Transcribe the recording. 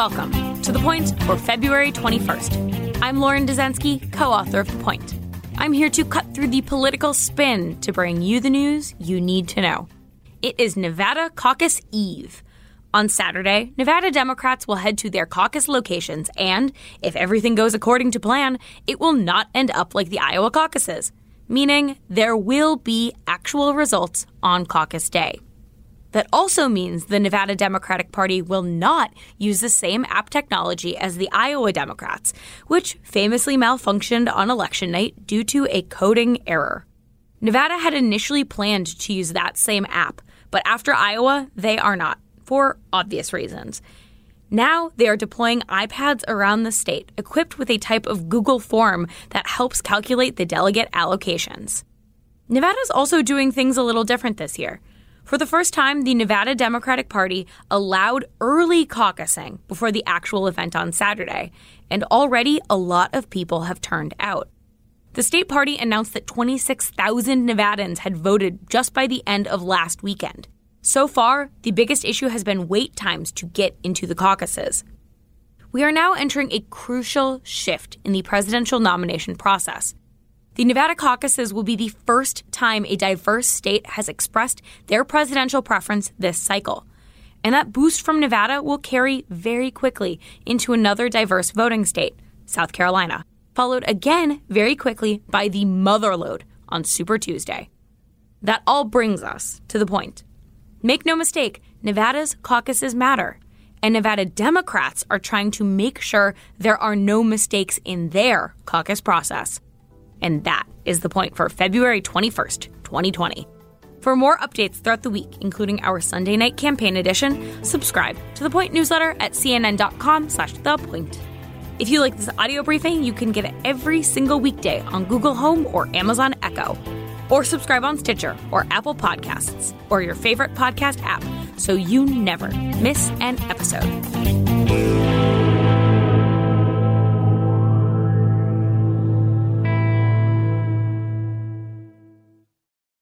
Welcome to The Point for February 21st. I'm Lauren Dezenski, co author of The Point. I'm here to cut through the political spin to bring you the news you need to know. It is Nevada Caucus Eve. On Saturday, Nevada Democrats will head to their caucus locations, and if everything goes according to plan, it will not end up like the Iowa caucuses, meaning there will be actual results on caucus day. That also means the Nevada Democratic Party will not use the same app technology as the Iowa Democrats, which famously malfunctioned on election night due to a coding error. Nevada had initially planned to use that same app, but after Iowa, they are not, for obvious reasons. Now they are deploying iPads around the state equipped with a type of Google form that helps calculate the delegate allocations. Nevada's also doing things a little different this year. For the first time, the Nevada Democratic Party allowed early caucusing before the actual event on Saturday, and already a lot of people have turned out. The state party announced that 26,000 Nevadans had voted just by the end of last weekend. So far, the biggest issue has been wait times to get into the caucuses. We are now entering a crucial shift in the presidential nomination process. The Nevada caucuses will be the first time a diverse state has expressed their presidential preference this cycle. And that boost from Nevada will carry very quickly into another diverse voting state, South Carolina, followed again very quickly by the motherload on Super Tuesday. That all brings us to the point. Make no mistake, Nevada's caucuses matter, and Nevada Democrats are trying to make sure there are no mistakes in their caucus process. And that is the point for February 21st, 2020. For more updates throughout the week, including our Sunday night campaign edition, subscribe to the Point newsletter at cnn.com slash the point. If you like this audio briefing, you can get it every single weekday on Google Home or Amazon Echo. Or subscribe on Stitcher or Apple Podcasts or your favorite podcast app so you never miss an episode.